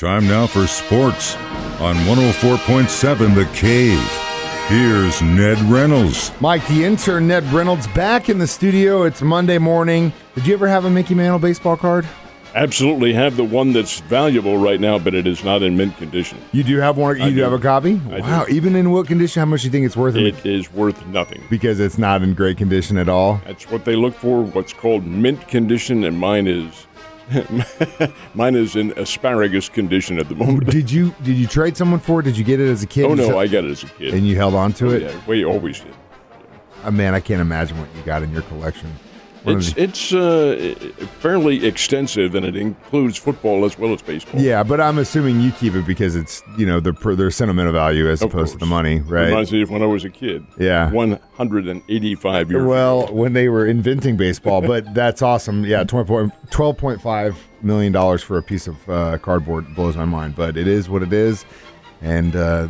Time now for sports on 104.7 The Cave. Here's Ned Reynolds. Mike, the intern, Ned Reynolds, back in the studio. It's Monday morning. Did you ever have a Mickey Mantle baseball card? Absolutely have the one that's valuable right now, but it is not in mint condition. You do have one. You do, do. have a copy. I wow! do. Even in what condition? How much do you think it's worth? in It is worth nothing. because it's not in great condition at all. That's what they look for. What's called mint condition, and mine is mine is in asparagus condition at the moment. Did you did you trade someone for it? Did you get it as a kid? Oh no, I got it as a kid. and you held on to it. yeah, we always did. Uh, man, I can't imagine what you got in your collection. It's it's uh, fairly extensive, and it includes football as well as baseball. yeah, but I'm assuming you keep it because it's you know the their sentimental value as Of opposed to the money, right? Reminds me of when I was a kid. Yeah. 185 years. Well, when they were inventing baseball, but that's awesome. Yeah, 12.5 million dollars for a piece of uh, cardboard blows my mind, but it is what it is, and uh,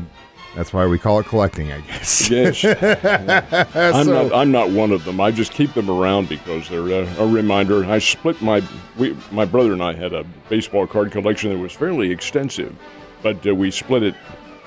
that's why we call it collecting, I guess. Yes, I'm So- not. I'm not one of them. I just keep them around because they're a, a reminder. I split my. We, my brother and I had a baseball card collection that was fairly extensive, but uh, we split it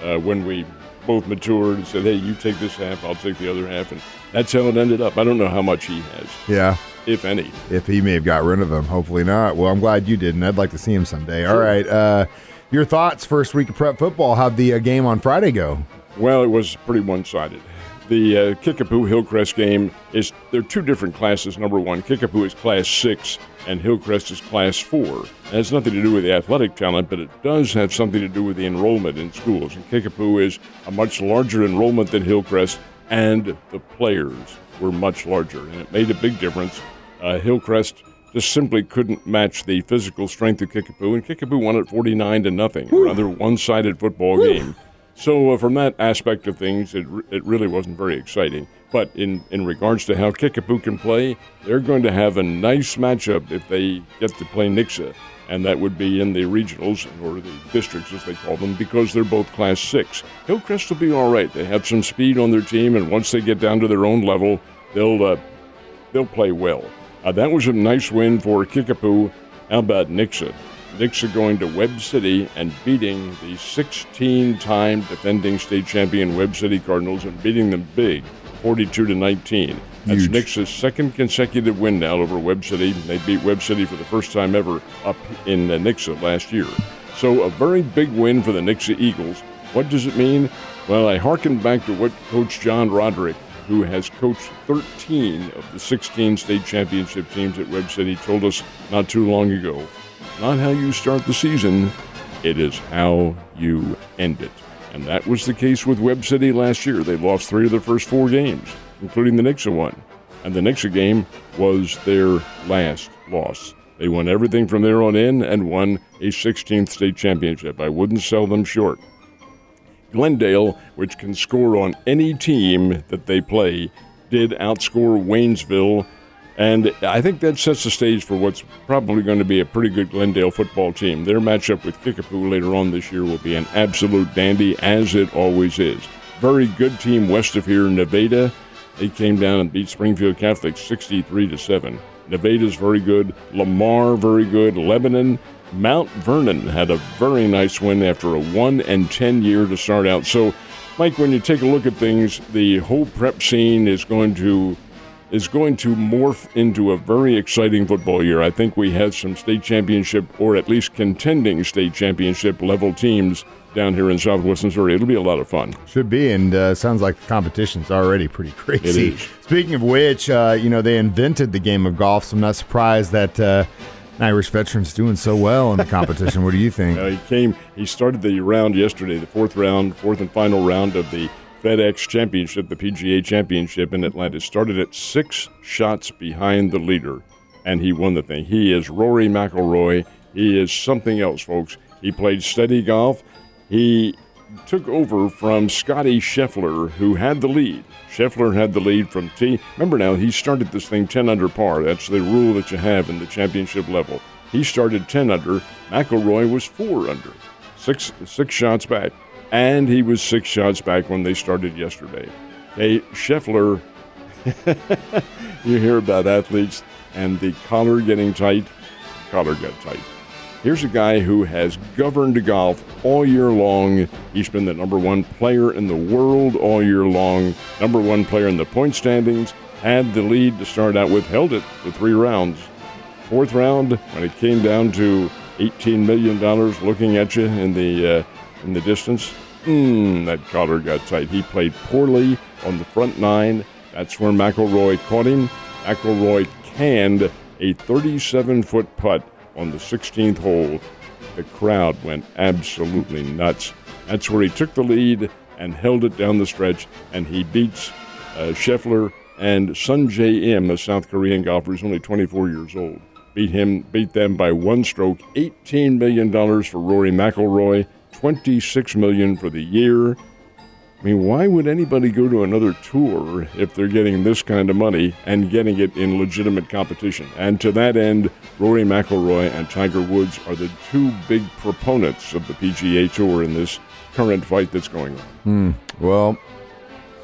uh, when we both matured and said, "Hey, you take this half, I'll take the other half," and that's how it ended up. I don't know how much he has, Yeah, if any. if he may have got rid of them, hopefully not. Well, I'm glad you didn't. I'd like to see him someday. All right, uh, your thoughts first week of prep football? How'd the uh, game on Friday go? Well, it was pretty one-sided. The uh, Kickapoo Hillcrest game is they're two different classes. Number one, Kickapoo is Class Six, and Hillcrest is Class Four. It has nothing to do with the athletic talent, but it does have something to do with the enrollment in schools. And Kickapoo is a much larger enrollment than Hillcrest, and the players were much larger, and it made a big difference. Uh, Hillcrest just simply couldn't match the physical strength of Kickapoo, and Kickapoo won it 49 to nothing. A rather one-sided football game. So uh, from that aspect of things, it, it really wasn't very exciting. But in, in regards to how Kickapoo can play, they're going to have a nice matchup if they get to play Nixa, and that would be in the regionals or the districts as they call them, because they're both Class Six. Hillcrest will be all right. They have some speed on their team, and once they get down to their own level, they'll uh, they'll play well. Uh, that was a nice win for Kickapoo. How about Nixa? Nixa going to Webb City and beating the 16-time defending state champion Webb City Cardinals and beating them big, 42 to 19. That's Huge. Nixa's second consecutive win now over Webb City. They beat Webb City for the first time ever up in uh, Nixa last year. So a very big win for the Nixa Eagles. What does it mean? Well, I hearken back to what Coach John Roderick, who has coached 13 of the 16 state championship teams at Webb City, told us not too long ago. Not how you start the season, it is how you end it. And that was the case with Webb City last year. They lost three of their first four games, including the Nixa one. And the Nixa game was their last loss. They won everything from there on in and won a 16th state championship. I wouldn't sell them short. Glendale, which can score on any team that they play, did outscore Waynesville. And I think that sets the stage for what's probably going to be a pretty good Glendale football team. Their matchup with Kickapoo later on this year will be an absolute dandy, as it always is. Very good team west of here, Nevada. They came down and beat Springfield Catholic 63 to 7. Nevada's very good. Lamar, very good. Lebanon, Mount Vernon had a very nice win after a 1 and 10 year to start out. So, Mike, when you take a look at things, the whole prep scene is going to is going to morph into a very exciting football year. I think we have some state championship or at least contending state championship level teams down here in Southwest Missouri. It'll be a lot of fun. Should be, and uh, sounds like the competition's already pretty crazy. is. Speaking of which, uh, you know they invented the game of golf, so I'm not surprised that uh, an Irish veteran's doing so well in the competition. what do you think? Uh, he came. He started the round yesterday, the fourth round, fourth and final round of the FedEx Championship, the PGA Championship in Atlanta. Started at six shots behind the leader, and he won the thing. He is Rory McIlroy. He is something else, folks. He played steady golf. He took over from Scotty Scheffler, who had the lead. Scheffler had the lead from T. Remember now, he started this thing 10 under par. That's the rule that you have in the championship level. He started 10 under. McIlroy was 4 under. Six, six shots back. And he was six shots back when they started yesterday. Hey, Scheffler, you hear about athletes and the collar getting tight. Collar got tight. Here's a guy who has governed golf all year long. He's been the number one player in the world all year long, number one player in the point standings, had the lead to start out with, held it for three rounds. Fourth round, when it came down to $18 million looking at you in the, uh, in the distance, mm, that collar got tight. He played poorly on the front nine. That's where McIlroy caught him. McIlroy canned a 37 foot putt on the 16th hole. The crowd went absolutely nuts. That's where he took the lead and held it down the stretch, and he beats uh, Scheffler and Sungjae Im, a South Korean golfer who's only 24 years old. Beat him, beat them by one stroke. 18 million dollars for Rory McIlroy, 26 million for the year. I mean, why would anybody go to another tour if they're getting this kind of money and getting it in legitimate competition? And to that end, Rory McIlroy and Tiger Woods are the two big proponents of the PGA Tour in this current fight that's going on. Hmm. Well,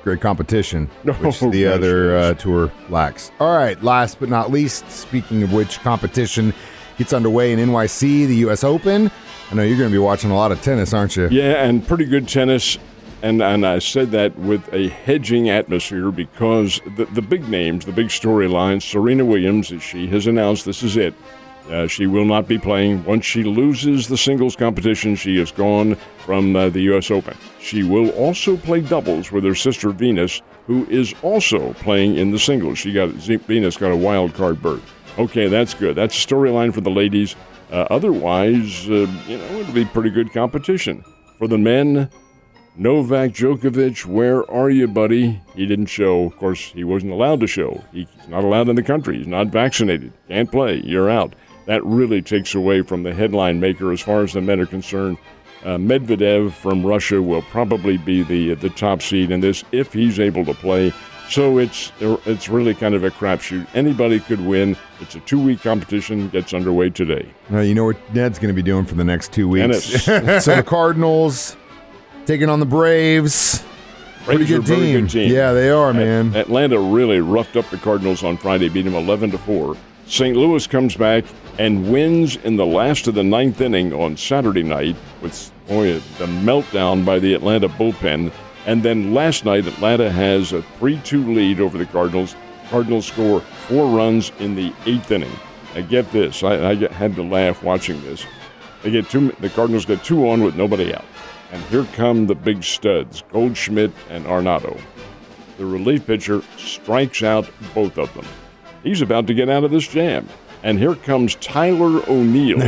great competition, which Oh, the gosh, other uh, tour lacks. All right, last but not least, speaking of which, competition gets underway in NYC, the U.S. Open. I know you're going to be watching a lot of tennis, aren't you? Yeah, and pretty good tennis. And, and I said that with a hedging atmosphere because the, the big names, the big storylines, Serena Williams, she has announced this is it. Uh, she will not be playing. Once she loses the singles competition, she is gone from uh, the U.S. Open. She will also play doubles with her sister Venus, who is also playing in the singles. She got Venus got a wild card berth. Okay, that's good. That's a storyline for the ladies. Uh, otherwise, uh, you know, it'll be pretty good competition for the men. Novak Djokovic, where are you, buddy? He didn't show. Of course, he wasn't allowed to show. He's not allowed in the country. He's not vaccinated. Can't play. You're out. That really takes away from the headline maker as far as the men are concerned. Uh, Medvedev from Russia will probably be the the top seed in this if he's able to play. So it's it's really kind of a crapshoot. Anybody could win. It's a two week competition. Gets underway today. Uh, you know what Ned's going to be doing for the next two weeks. So the Cardinals taking on the Braves. Pretty good team. good team. Yeah, they are, man. At- Atlanta really roughed up the Cardinals on Friday, beat them 11 to 4. St. Louis comes back and wins in the last of the ninth inning on Saturday night with boy, the meltdown by the Atlanta bullpen. And then last night, Atlanta has a 3 2 lead over the Cardinals. Cardinals score four runs in the eighth inning. Now, get this I, I had to laugh watching this. They get two. The Cardinals get two on with nobody out, and here come the big studs, Goldschmidt and Arenado. The relief pitcher strikes out both of them. He's about to get out of this jam. And here comes Tyler O'Neill,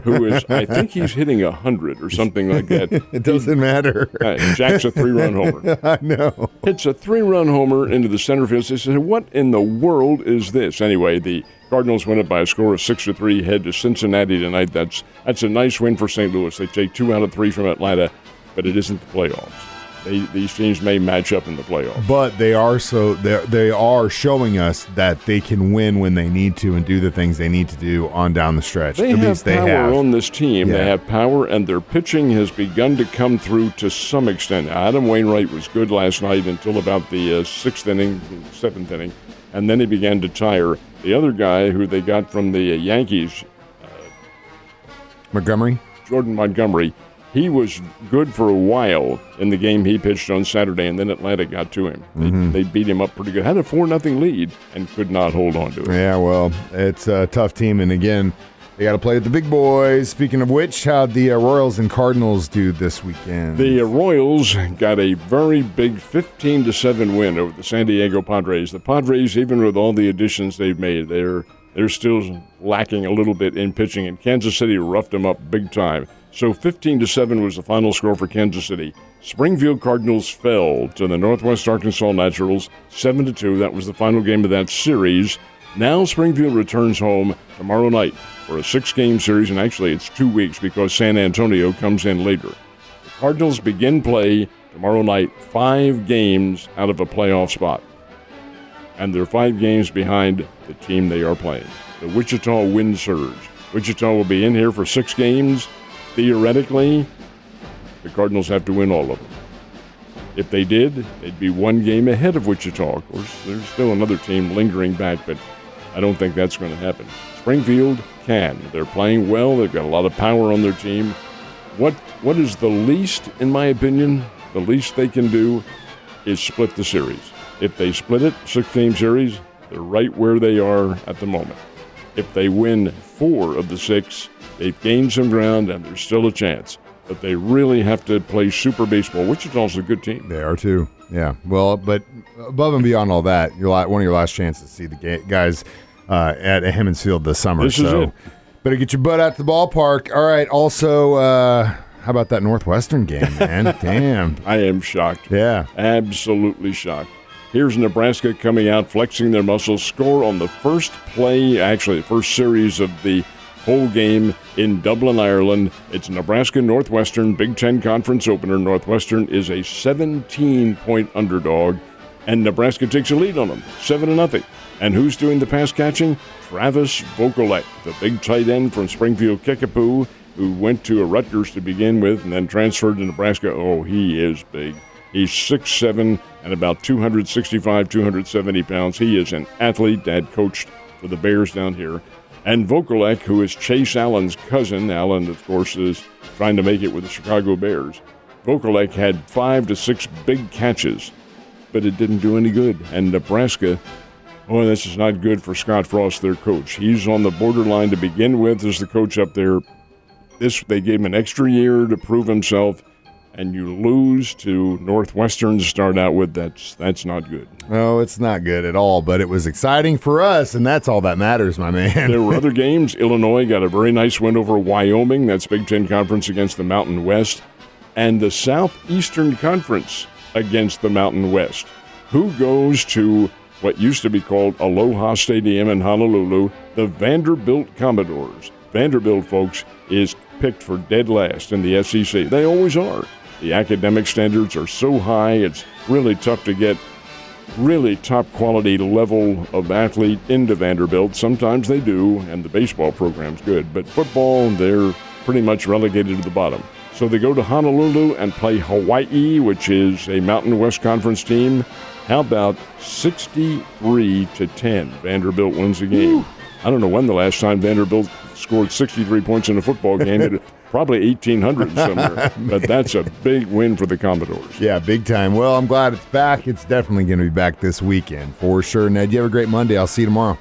who is, I think he's hitting 100 or something like that. It doesn't matter. Uh, Jack's a three run homer. I know. Hits a three run homer into the center field. They said, What in the world is this? Anyway, the Cardinals win it by a score of six to three, head to Cincinnati tonight. That's that's a nice win for St. Louis. They take two out of three from Atlanta, but it isn't the playoffs. They, these teams may match up in the playoffs. But they are so they they are showing us that they can win when they need to and do the things they need to do on down the stretch. They At have least they power have. on this team. They have power, and their pitching has begun to come through to some extent. Adam Wainwright was good last night until about the uh, sixth inning, seventh inning, and then he began to tire. The other guy who they got from the uh, Yankees, Montgomery. Jordan Montgomery, he was good for a while in the game he pitched on Saturday, and then Atlanta got to him. Mm-hmm. They, they beat him up pretty good. Had a four nothing lead and could not hold on to it. Yeah, well, it's a tough team, and again, they got to play with the big boys. Speaking of which, how'd the uh, Royals and Cardinals do this weekend? The uh, Royals got a very big 15 to 7 win over the San Diego Padres. The Padres, even with all the additions they've made, they're they're still lacking a little bit in pitching, and Kansas City roughed them up big time. So 15 to 7 was the final score for Kansas City. Springfield Cardinals fell to the Northwest Arkansas Naturals 7 to 2. That was the final game of that series. Now Springfield returns home tomorrow night for a six-game series, and actually it's two weeks because San Antonio comes in later. The Cardinals begin play tomorrow night, five games out of a playoff spot. And they're five games behind the team they are playing. The Wichita Wind Surge. Wichita will be in here for six games. Theoretically, the Cardinals have to win all of them. If they did, they'd be one game ahead of Wichita. Of course, there's still another team lingering back, but I don't think that's going to happen. Springfield can. They're playing well. They've got a lot of power on their team. What what is the least, in my opinion, the least they can do is split the series. If they split it, six game series, they're right where they are at the moment. If they win four of the six, they've gained some ground and there's still a chance. But they really have to play super baseball. Wichita's a good team. They are too. Yeah. Well, but above and beyond all that, your one of your last chances to see the guys uh, at Hammons Field this summer. This is so it. better get your butt out to the ballpark. All right. Also, uh, how about that Northwestern game, man? Damn. I am shocked. Yeah. Absolutely shocked. Here's Nebraska coming out, flexing their muscles, score on the first play, actually, the first series of the whole game in Dublin, Ireland. It's Nebraska Northwestern, Big Ten Conference opener. Northwestern is a 17 point underdog, and Nebraska takes a lead on them, 7 to nothing. And who's doing the pass catching? Travis Vokolek, the big tight end from Springfield Kickapoo, who went to Rutgers to begin with and then transferred to Nebraska. Oh, he is big. He's 6'7 and about 265, 270 pounds. He is an athlete. Dad coached for the Bears down here. And Vokolek, who is Chase Allen's cousin. Allen, of course, is trying to make it with the Chicago Bears. Vokolek had five to six big catches, but it didn't do any good. And Nebraska, oh, this is not good for Scott Frost, their coach. He's on the borderline to begin with as the coach up there. This they gave him an extra year to prove himself, and you lose to Northwestern to start out with. That's that's not good. No, it's not good at all, but it was exciting for us, and that's all that matters, my man. There were other games. Illinois got a very nice win over Wyoming. That's Big Ten Conference against the Mountain West. And the Southeastern Conference against the Mountain West. Who goes to what used to be called Aloha Stadium in Honolulu? The Vanderbilt Commodores. Vanderbilt, folks, is picked for dead last in the SEC. They always are. The academic standards are so high, it's really tough to get really top quality level of athlete into Vanderbilt. Sometimes they do, and the baseball program's good. But football, they're pretty much relegated to the bottom. So they go to Honolulu and play Hawaii, which is a Mountain West Conference team. How about 63 to 10? Vanderbilt wins the game. I don't know when the last time Vanderbilt scored 63 points in a football game. It, probably 1800 somewhere. but that's a big win for the Commodores. Yeah, big time. Well, I'm glad it's back. It's definitely going to be back this weekend for sure. Ned, you have a great Monday. I'll see you tomorrow.